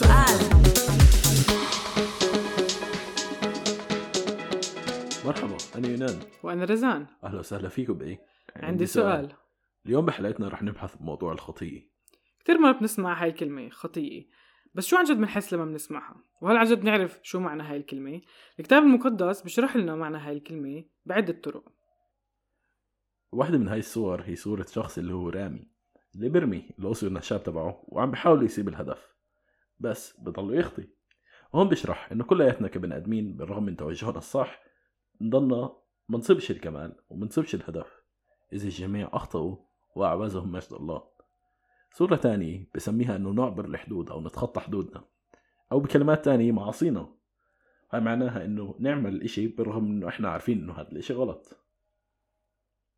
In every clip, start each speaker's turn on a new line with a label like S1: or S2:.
S1: سؤال.
S2: مرحبا أنا يونان.
S3: وأنا رزان.
S2: أهلا وسهلا فيكم. بإيه؟
S3: عندي سؤال.
S2: اليوم بحلقتنا رح نبحث بموضوع الخطية
S3: كثير مرات بنسمع هاي الكلمة خطية بس شو عن جد بنحس لما بنسمعها؟ وهل عن جد نعرف شو معنى هاي الكلمة؟ الكتاب المقدس بشرح لنا معنى هاي الكلمة بعدة طرق.
S2: واحدة من هاي الصور هي صورة شخص اللي هو رامي اللي برمي القصر النشاب تبعه وعم بحاول يصيب الهدف. بس بضله يخطي. هون بشرح إنه كلياتنا كبني آدمين بالرغم من توجهنا الصح نضلنا ما نصيبش الكمال وما نصيبش الهدف. إذا الجميع أخطأوا وأعوزهم مجد الله. صورة تانية بسميها إنه نعبر الحدود أو نتخطى حدودنا. أو بكلمات تانية معاصينا. هاي معناها إنه نعمل الاشي بالرغم إنه إحنا عارفين إنه هذا الإشي غلط.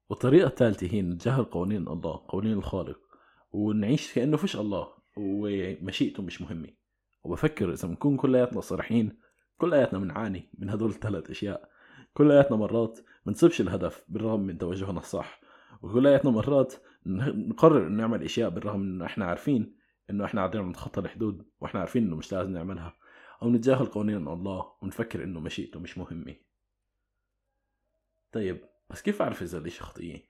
S2: والطريقة الثالثة هي نتجاهل قوانين الله قوانين الخالق ونعيش كأنه فيش الله. ومشيئته مش مهمة. وبفكر إذا بنكون كلياتنا صريحين كلياتنا بنعاني من هدول الثلاث أشياء. كلياتنا مرات بنصيبش الهدف بالرغم من توجهنا الصح وكلياتنا مرات نقرر إنه نعمل أشياء بالرغم من إنه إحنا عارفين إنه إحنا قاعدين نتخطى الحدود وإحنا عارفين إنه مش لازم نعملها. أو نتجاهل قوانين الله ونفكر إنه مشيئته مش مهمة. طيب بس كيف أعرف إذا الإشي خطية؟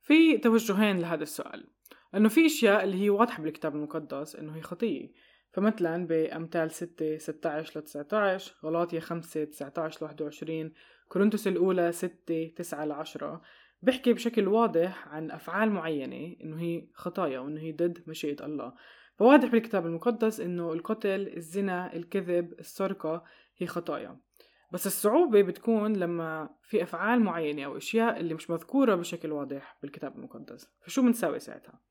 S3: في توجهين لهذا السؤال. إنه في أشياء اللي هي واضحة بالكتاب المقدس إنه هي خطية. فمثلا بأمثال 6 16 ل 19 غلاطيا 5 19 ل 21 كورنثوس الأولى 6 9 ل 10 بحكي بشكل واضح عن أفعال معينة إنه هي خطايا وإنه هي ضد مشيئة الله. فواضح بالكتاب المقدس إنه القتل الزنا الكذب السرقة هي خطايا. بس الصعوبة بتكون لما في أفعال معينة أو أشياء اللي مش مذكورة بشكل واضح بالكتاب المقدس. فشو بنساوي ساعتها؟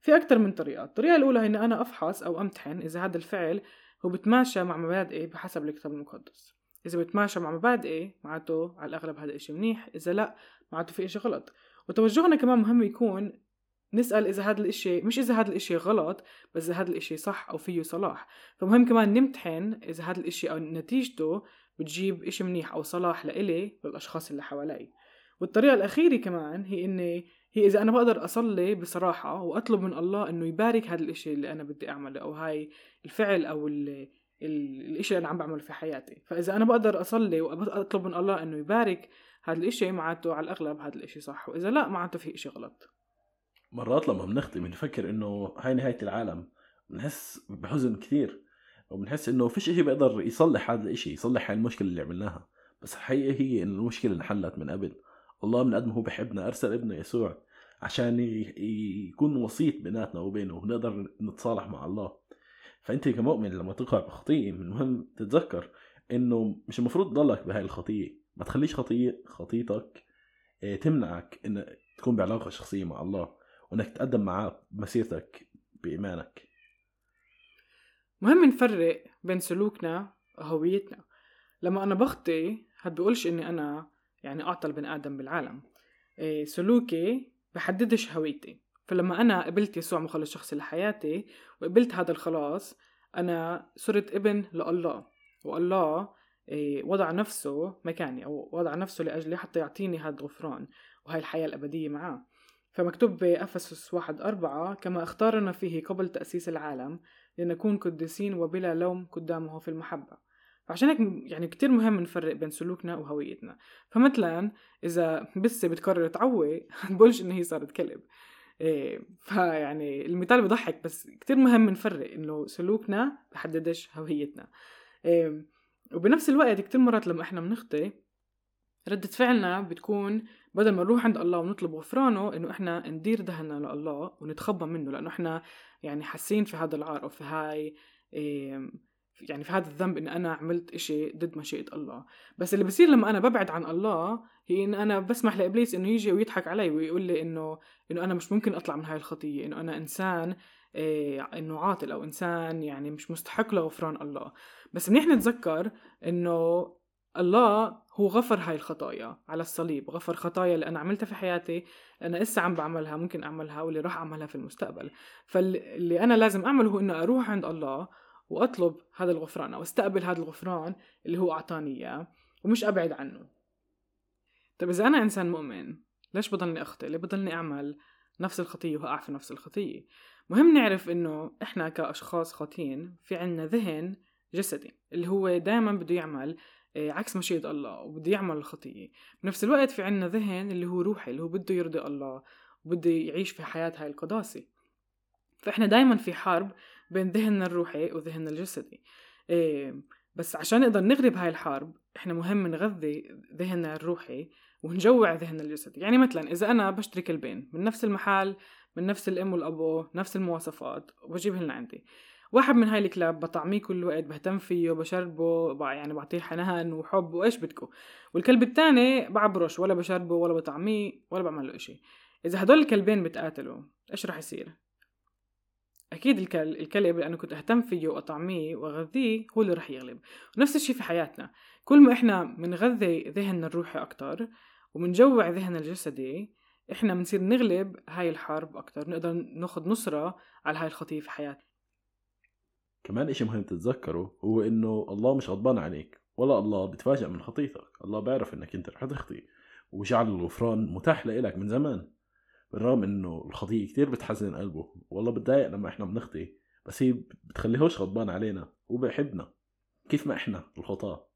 S3: في أكثر من طريقة. الطريقة الأولى هي إن أنا أفحص أو أمتحن إذا هذا الفعل هو بتماشى مع مبادئي بحسب الكتاب المقدس. إذا بتماشى مع مبادئي معناته على الأغلب هذا الإشي منيح إذا لا معناته في إشي غلط. وتوجهنا كمان مهم يكون نسأل إذا هذا الإشي مش إذا هذا الإشي غلط بس إذا هذا الإشي صح أو فيه صلاح. فمهم كمان نمتحن إذا هذا الإشي أو نتيجته بتجيب إشي منيح أو صلاح لإلي للأشخاص اللي حوالي. والطريقة الأخيرة كمان هي إني هي إذا أنا بقدر أصلي بصراحة وأطلب من الله إنه يبارك هذا الإشي اللي أنا بدي أعمله أو هاي الفعل أو ال الإشي اللي أنا عم بعمله في حياتي. فإذا أنا بقدر أصلي وأطلب من الله إنه يبارك هذا الإشي معناته على الأغلب هذا الإشي صح وإذا لا معناته في إشي غلط.
S2: مرات لما بنخطي بنفكر إنه هاي نهاية العالم بنحس بحزن كثير وبنحس إنه فيش إشي بيقدر يصلح هذا الإشي يصلح هاي المشكلة اللي عملناها. بس الحقيقة هي إن المشكلة انحلت من قبل. الله من قد ما هو بحبنا أرسل ابنه يسوع عشان يكون وسيط بيناتنا وبينه ونقدر نتصالح مع الله. فأنت كمؤمن لما تقع بخطيه من المهم تتذكر إنه مش المفروض تضلك بهاي الخطيه ما تخليش خطيه خطيتك آه، تمنعك انك تكون بعلاقة شخصية مع الله وإنك تقدم معاه بمسيرتك بإيمانك.
S3: مهم نفرق بين سلوكنا وهويتنا. لما أنا بخطي هاد بقولش إني أنا يعني أعطى البني آدم بالعالم. إيه سلوكي بحددش هويتي. فلما أنا قبلت يسوع مخلص شخصي لحياتي وقبلت هذا الخلاص أنا صرت ابن لله. والله إيه وضع نفسه مكاني أو وضع نفسه لأجلي حتى يعطيني هذا الغفران وهي الحياة الأبدية معاه. فمكتوب بأفسس واحد أربعة كما اختارنا فيه قبل تأسيس العالم لنكون قديسين وبلا لوم قدامه في المحبة. فعشان هيك يعني كتير مهم نفرق بين سلوكنا وهويتنا. فمثلا إذا بسة بتقرر تعوي بقولش إن هي صارت كلب. إيه فيعني المثال بضحك بس كتير مهم نفرق إنه سلوكنا بحددش هويتنا. إيه وبنفس الوقت كتير مرات لما إحنا بنخطي ردة فعلنا بتكون بدل ما نروح عند الله ونطلب غفرانه إنه إحنا ندير ذهننا لله ونتخبى منه لأنه إحنا يعني حاسين في هذا العار أو في هاي يعني في هذا الذنب إن أنا عملت إشي ضد مشيئة الله. بس اللي بصير لما أنا ببعد عن الله هي إن أنا بسمح لإبليس إنه يجي ويضحك علي ويقول لي إنه إنه أنا مش ممكن أطلع من هاي الخطية إنه أنا إنسان إيه إنه عاطل أو إنسان يعني مش مستحق لغفران الله. بس منيح نتذكر إنه الله هو غفر هاي الخطايا على الصليب غفر خطايا اللي أنا عملتها في حياتي أنا لسه عم بعملها ممكن أعملها واللي راح أعملها في المستقبل. فاللي أنا لازم أعمله هو إنه أروح عند الله وأطلب هذا الغفران أو أستقبل هذا الغفران اللي هو أعطاني إياه ومش أبعد عنه. طيب إذا أنا إنسان مؤمن ليش بضلني أخطئ؟ ليه بضلني أعمل نفس الخطية وهقع في نفس الخطية؟ مهم نعرف إنه إحنا كأشخاص خاطئين في عنا ذهن جسدي اللي هو دائما بده يعمل آه، عكس مشيئة الله وبده يعمل الخطية. بنفس الوقت في عنا ذهن اللي هو روحي اللي هو بده يرضي الله وبده يعيش في حياة هاي القداسة. فإحنا دايما في حرب بين ذهننا الروحي وذهننا الجسدي. إيه بس عشان نقدر نغلب هاي الحرب إحنا مهم نغذي ذهننا الروحي ونجوع ذهننا الجسدي. يعني مثلا إذا أنا بشتري كلبين من نفس المحل من نفس الأم والأبو نفس المواصفات وبجيبهن لعندي. واحد من هاي الكلاب بطعميه كل وقت بهتم فيه بشربه يعني بعطيه حنان وحب وإيش بدكم والكلب الثاني بعبرش ولا بشربه ولا بطعميه ولا بعمل له إشي. إذا هدول الكلبين بتقاتلوا إيش رح يصير؟ أكيد الكل... الكلب اللي أنا كنت أهتم فيه وأطعميه وأغذيه هو اللي رح يغلب. ونفس الشيء في حياتنا. كل ما إحنا بنغذي ذهننا الروحي أكتر وبنجوع ذهننا الجسدي إحنا بنصير نغلب هاي الحرب أكتر نقدر ناخذ نصرة على هاي الخطية في حياتنا.
S2: كمان إشي مهم تتذكره هو إنه الله مش غضبان عليك ولا الله بتفاجئ من خطيتك الله بيعرف إنك أنت رح تخطي. وجعل الغفران متاح لإلك من زمان. بالرغم إنه الخطية كتير بتحزن قلبه. والله بتضايق لما إحنا بنخطي بس هي بتخليهوش غضبان علينا وبيحبنا كيف ما إحنا الخطاة.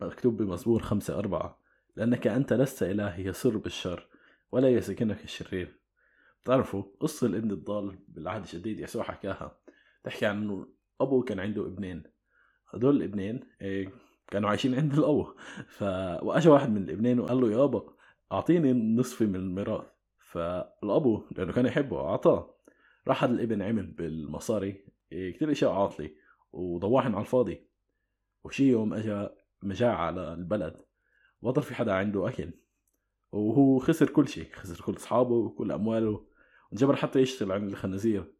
S2: مكتوب بمزمور خمسة أربعة لأنك أنت لست إلهي يسر بالشر ولا يسكنك الشرير. بتعرفوا قصة الابن الضال بالعهد الجديد يسوع حكاها. تحكي عن إنه أبوه كان عنده ابنين. هدول الابنين إيه، كانوا عايشين عند الأبو. ف واجى واحد من الابنين وقال له يابا أعطيني نصفي من الميراث. فالأبو لأنه كان يحبه اعطاه راح هذا الابن عمل بالمصاري إيه، كتير أشياء عاطلة وضواحن على الفاضي. وشي يوم اجى مجاعة على البلد بطل في حدا عنده أكل وهو خسر كل شيء خسر كل أصحابه وكل أمواله وجبر حتى يشتغل عند الخنازير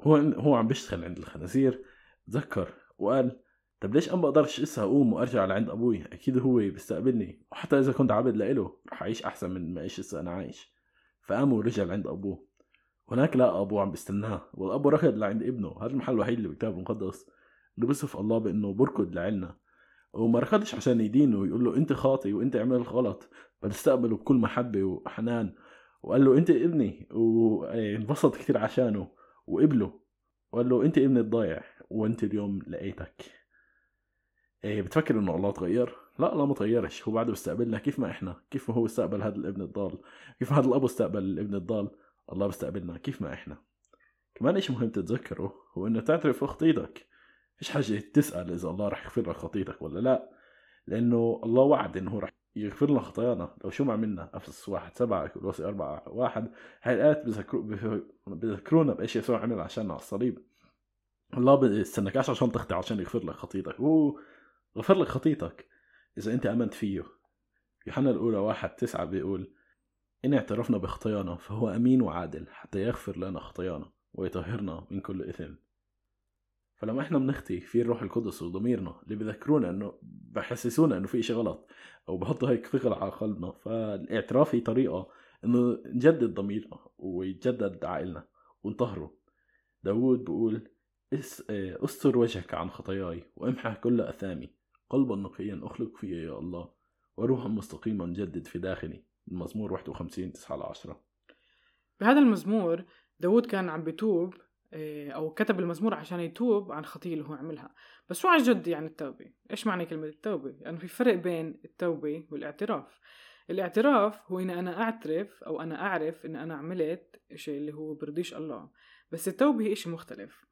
S2: هو هو عم بيشتغل عند الخنازير تذكر وقال طب ليش أنا بقدرش اسا أقوم وأرجع لعند أبوي؟ أكيد هو بيستقبلني وحتى إذا كنت عبد لإله رح أعيش أحسن من ما إيش اسا أنا عايش. فقام ورجع لعند أبوه. هناك لقى أبوه عم بيستناه والابو ركض لعند ابنه. هذا المحل الوحيد اللي بالكتاب المقدس اللي بيصف الله بأنه بركض لعنا وما ركضش عشان يدينه ويقول له أنت خاطي وأنت عملت غلط بل استقبله بكل محبة وحنان. وقال له أنت ابني. وانبسط كثير عشانه وقبله. وقال له أنت ابني الضايع وأنت اليوم لقيتك. إيه بتفكر إنه الله تغير؟ لا الله ما تغيرش هو بعده بيستقبلنا كيف ما إحنا كيف ما هو استقبل هذا الابن الضال؟ كيف هذا الأب استقبل الابن الضال؟ الله بيستقبلنا كيف ما إحنا. كمان اشي مهم تتذكره؟ هو إنه تعترف بخطيتك فيش حاجة تسأل إذا الله رح يغفر لك خطيتك ولا لا؟ لأنه الله وعد إنه رح يغفر لنا خطايانا. لو شو ما عملنا أفسس واحد سبعة كولوسي أربعة واحد هاي الآيات بذكرونا بإيش يسوع عمل عشاننا على الصليب. الله بيستناكش عشان تخطي عشان يغفر لك خطيتك. هو غفر لك خطيتك. إذا أنت آمنت فيه. يوحنا الأولى واحد تسعة بيقول إن اعترفنا بخطايانا فهو أمين وعادل حتى يغفر لنا خطايانا ويطهرنا من كل إثم. فلما إحنا بنخطي في الروح القدس وضميرنا اللي بذكرونا إنه بحسسونا إنه في شيء غلط أو بحطوا هيك ثقل على قلبنا فالاعتراف هي طريقة إنه نجدد ضميرنا ويتجدد عقلنا ونطهره. داود بقول أستر وجهك عن خطاياي وامحى كل أثامي قلبا نقيا أخلق في يا الله وروحا مستقيما جدد في داخلي. المزمور 51 9 10
S3: بهذا المزمور داود كان عم بيتوب آه، أو كتب المزمور عشان يتوب عن الخطيه اللي هو عملها. بس شو عن جد يعني التوبة؟ إيش معنى كلمة التوبة؟ لأنه يعني في فرق بين التوبة والاعتراف. الاعتراف هو اني أنا أعترف أو أنا أعرف إن أنا عملت شيء اللي هو برضيش الله. بس التوبة هي شيء مختلف.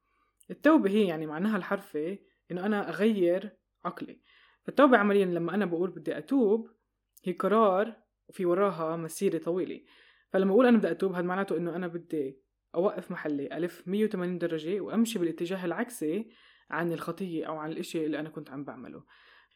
S3: التوبة هي يعني معناها الحرفي إنه أنا أغير عقلي. فالتوبة عمليا لما أنا بقول بدي أتوب هي قرار وفي وراها مسيرة طويلة. فلما أقول أنا بدي أتوب هذا معناته إنه أنا بدي أوقف محلي ألف 180 درجة وأمشي بالاتجاه العكسي عن الخطية أو عن الإشي اللي أنا كنت عم بعمله.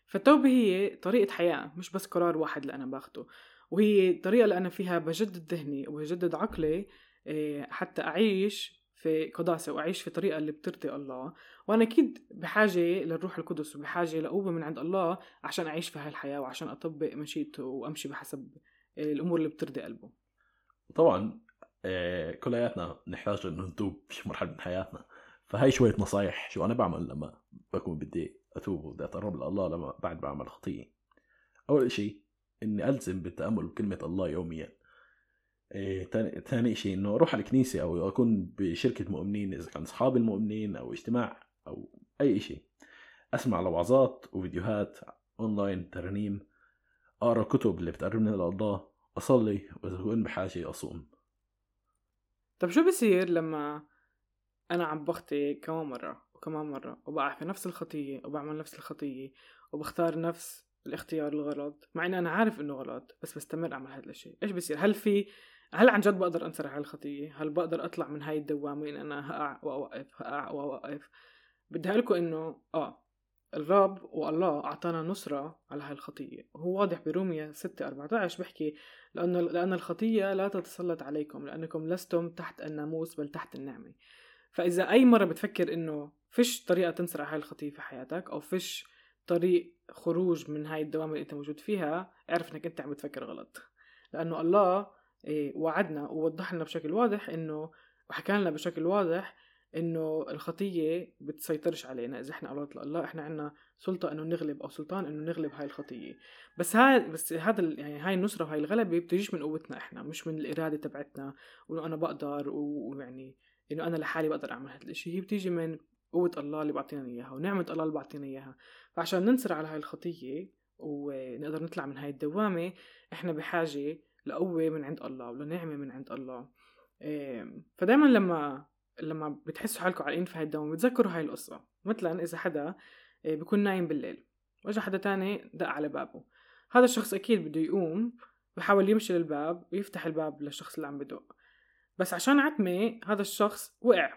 S3: فالتوبة هي طريقة حياة مش بس قرار واحد اللي أنا باخده. وهي طريقة اللي أنا فيها بجدد ذهني وبجدد عقلي آه، حتى أعيش في قداسة وأعيش في طريقة اللي بترضي الله. وأنا أكيد بحاجة للروح القدس وبحاجة لقوة من عند الله عشان أعيش في هاي الحياة وعشان أطبق مشيئته وأمشي بحسب الأمور اللي بترضي قلبه.
S2: طبعا آه، كلياتنا نحتاج إنه نتوب في مرحلة من حياتنا. فهي شوية نصايح شو أنا بعمل لما بكون بدي أتوب وبدي أتقرب لله لما بعد بعمل خطيه أول شيء إني ألزم بالتأمل بكلمة الله يوميا. إيه تاني شيء إنه أروح على الكنيسة أو أكون بشركة مؤمنين إذا كان أصحاب المؤمنين أو اجتماع أو أي شيء. أسمع لوعظات وفيديوهات أونلاين ترانيم أقرأ كتب اللي بتقربني لله أصلي وإذا كنت بحاجة أصوم.
S3: طب شو بصير لما أنا عم بخطي كمان مرة وكمان مرة وبقع في نفس الخطية وبعمل نفس الخطية وبختار نفس الاختيار الغلط؟ مع إني أنا عارف إنه غلط بس بستمر أعمل هذا الشيء. إيش بصير هل في هل عن جد بقدر انصر على الخطية؟ هل بقدر أطلع من هاي الدوامة إن أنا هقع وأوقف هقع وأوقف؟ بدي لكم إنه آه الرب والله أعطانا نصرة على هاي الخطية. وهو واضح بروميا 6 14 بحكي لأن, لأن الخطية لا تتسلط عليكم لأنكم لستم تحت الناموس بل تحت النعمة. فإذا أي مرة بتفكر إنه فيش طريقة تنصر على هاي الخطية في حياتك أو فيش طريق خروج من هاي الدوامة اللي أنت موجود فيها اعرف إنك أنت عم بتفكر غلط. لأنه الله وعدنا ووضح لنا بشكل واضح إنه وحكى لنا بشكل واضح إنه الخطية بتسيطرش علينا إذا إحنا أولاد الله إحنا عنا سلطة إنه نغلب أو سلطان إنه نغلب هاي الخطية. بس هاي بس هذا يعني هاي النصرة وهاي الغلبة بتجيش من قوتنا إحنا مش من الإرادة تبعتنا وإنه أنا بقدر ويعني إنه أنا لحالي بقدر أعمل هذا الشيء هي بتيجي من قوة الله اللي بعطينا إياها ونعمة الله اللي بعطينا إياها. فعشان ننصر على هاي الخطية ونقدر نطلع من هاي الدوامة إحنا بحاجة لقوة من عند الله ولنعمة من عند الله. فدايما لما لما بتحسوا حالكم عالقين في هاي الدوام بتذكروا هاي القصة. مثلا إذا حدا آه، بيكون نايم بالليل وإجا حدا تاني دق على بابه. هذا الشخص أكيد بده يقوم بحاول يمشي للباب ويفتح الباب للشخص اللي عم بدق. بس عشان عتمة هذا الشخص وقع.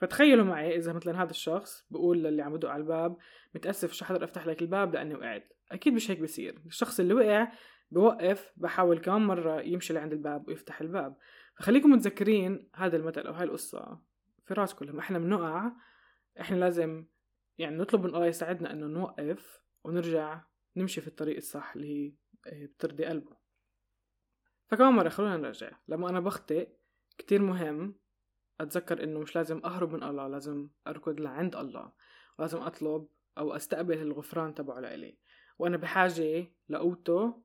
S3: فتخيلوا معي إذا مثلا هذا الشخص بقول للي عم بدق على الباب متأسف مش حقدر أفتح لك الباب لأني وقعت. أكيد مش هيك بصير. الشخص اللي وقع بوقف بحاول كمان مرة يمشي لعند الباب ويفتح الباب. فخليكم متذكرين هذا المثل أو هاي القصة في راسكم لما إحنا بنقع إحنا لازم يعني نطلب من الله يساعدنا إنه نوقف ونرجع نمشي في الطريق الصح اللي هي آه، بترضي قلبه. فكمان مرة خلونا نرجع. لما أنا بخطئ كتير مهم أتذكر إنه مش لازم أهرب من الله لازم أركض لعند الله. ولازم أطلب أو أستقبل الغفران تبعه لإلي. وأنا بحاجة لقوته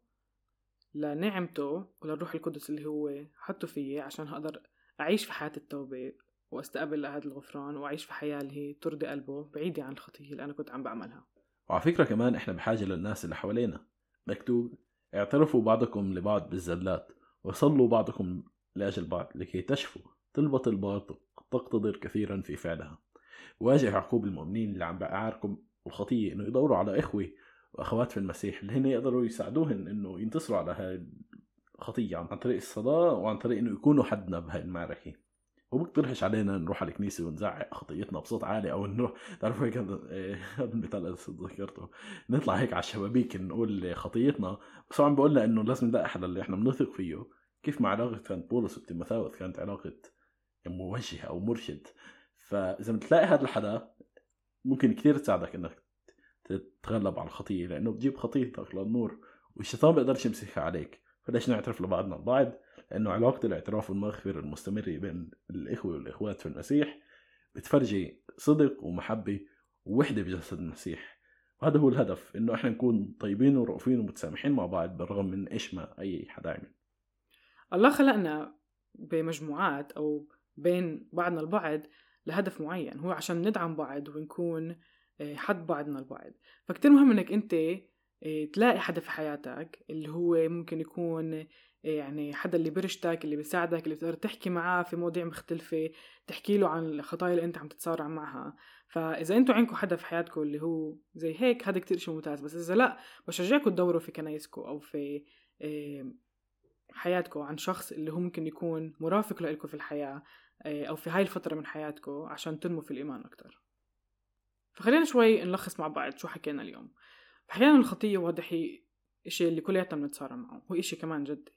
S3: لنعمته وللروح القدس اللي هو حطه فيي عشان أقدر أعيش في حياة التوبة وأستقبل هذا الغفران وأعيش في حياة اللي هي ترضي قلبه بعيدة عن الخطية اللي أنا كنت عم بعملها.
S2: وعلى فكرة كمان إحنا بحاجة للناس اللي حوالينا. مكتوب اعترفوا بعضكم لبعض بالزلات وصلوا بعضكم لأجل بعض لكي تشفوا تلبط الباطل تقتدر كثيرا في فعلها. واجه يعقوب المؤمنين اللي عم بأعاركم الخطية إنه يدوروا على إخوة وأخوات في المسيح اللي هن يقدروا يساعدوهن إنه ينتصروا على هاي الخطية عن طريق الصلاه وعن طريق إنه يكونوا حدنا بهاي المعركة. وبقترحش علينا نروح على الكنيسة ونزعق خطيتنا بصوت عالي أو نروح تعرفوا هيك هذا المثال ذكرته. نطلع هيك على الشبابيك نقول خطيتنا. بس عم بقول إنه لازم نلاقي حدا اللي إحنا بنثق فيه. كيف ما علاقة كانت بولس وتيموثاوس كانت علاقة موجه أو مرشد. فإذا بتلاقي هذا الحدا ممكن كثير تساعدك إنك تتغلب على الخطية لأنه بتجيب خطيتك للنور والشيطان بيقدرش يمسكها عليك. فليش نعترف لبعضنا البعض؟ لأنه علاقة الاعتراف والمغفرة المستمرة بين الإخوة والإخوات في المسيح بتفرجي صدق ومحبة ووحدة بجسد المسيح. وهذا هو الهدف إنه إحنا نكون طيبين ورؤوفين ومتسامحين مع بعض بالرغم من إيش ما أي حدا يعمل.
S3: الله خلقنا بمجموعات أو بين بعضنا البعض لهدف معين هو عشان ندعم بعض ونكون حد بعضنا البعض. فكتير مهم إنك أنت آه، تلاقي حدا في حياتك اللي هو ممكن يكون يعني حدا اللي برشتك اللي بيساعدك اللي بتقدر تحكي معاه في مواضيع مختلفة تحكي له عن الخطايا اللي أنت عم تتصارع معها. فإذا أنتوا عندكم حدا في حياتكم اللي هو زي هيك هذا كتير شيء ممتاز. بس إذا لأ بشجعكم تدوروا في كنايسكم أو في حياتكم عن شخص اللي هو ممكن يكون مرافق لكم في الحياة أو في هاي الفترة من حياتكم عشان تنموا في الإيمان أكتر. فخلينا شوي نلخص مع بعض شو حكينا اليوم. أحيانا الخطية واضح هي إشي اللي كلياتنا بنتصارع معه هو إشي كمان جدي.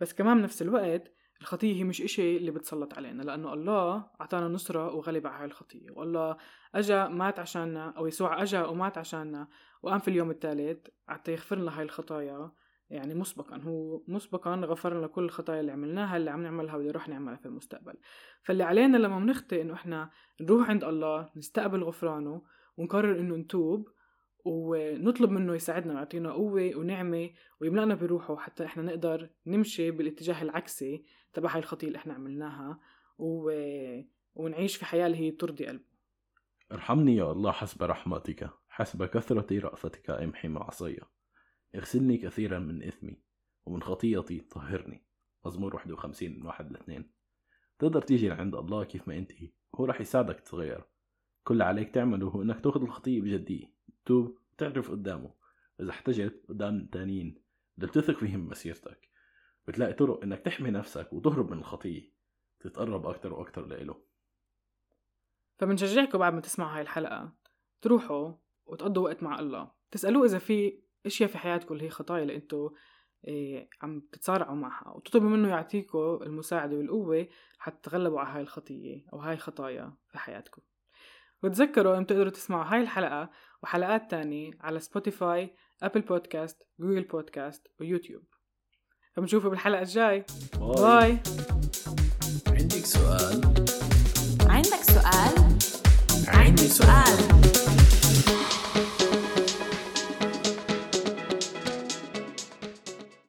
S3: بس كمان بنفس الوقت الخطية هي مش إشي اللي بتسلط علينا لأنه الله أعطانا نصرة وغلب على هاي الخطية والله أجا مات عشاننا أو يسوع أجا ومات عشاننا وقام في اليوم الثالث حتى يغفر لنا هاي الخطايا. يعني مسبقا هو مسبقا غفر لنا كل الخطايا اللي عملناها اللي عم نعملها واللي رح نعملها في المستقبل. فاللي علينا لما بنخطئ إنه إحنا نروح عند الله نستقبل غفرانه ونقرر إنه نتوب ونطلب منه يساعدنا ويعطينا قوة ونعمة ويملأنا بروحه حتى إحنا نقدر نمشي بالاتجاه العكسي تبع هاي الخطية اللي إحنا عملناها و... ونعيش في حياة اللي هي ترضي قلبه.
S2: ارحمني يا الله حسب رحمتك حسب كثرة رأفتك امحي معصية. اغسلني كثيرا من إثمي ومن خطيتي طهرني. مزمور 51 من واحد لاثنين تقدر تيجي لعند الله كيف ما أنت هو راح يساعدك تتغير. كل اللي عليك تعمله هو إنك تأخذ الخطية بجدية. توب وتعرف قدامه. إذا احتجت قدام تانيين اللي بتثق فيهم بمسيرتك بتلاقي طرق إنك تحمي نفسك وتهرب من الخطية. تتقرب أكتر وأكتر لإله.
S3: فبنشجعكم بعد ما تسمعوا هاي الحلقة تروحوا وتقضوا وقت مع الله. تسألوه إذا في أشياء في حياتكم اللي هي خطايا اللي أنتوا إيه عم تتصارعوا معها. وتطلبوا منه يعطيكم المساعدة والقوة حتى تتغلبوا على هاي الخطية أو هاي الخطايا في حياتكم. وتذكروا أن تقدروا تسمعوا هاي الحلقة وحلقات تانية على Spotify Apple Podcast Google Podcast ويوتيوب فبنشوفوا بالحلقة الجاي. bye.
S2: عندك سؤال؟
S1: عندك سؤال؟
S2: عندي
S1: سؤال.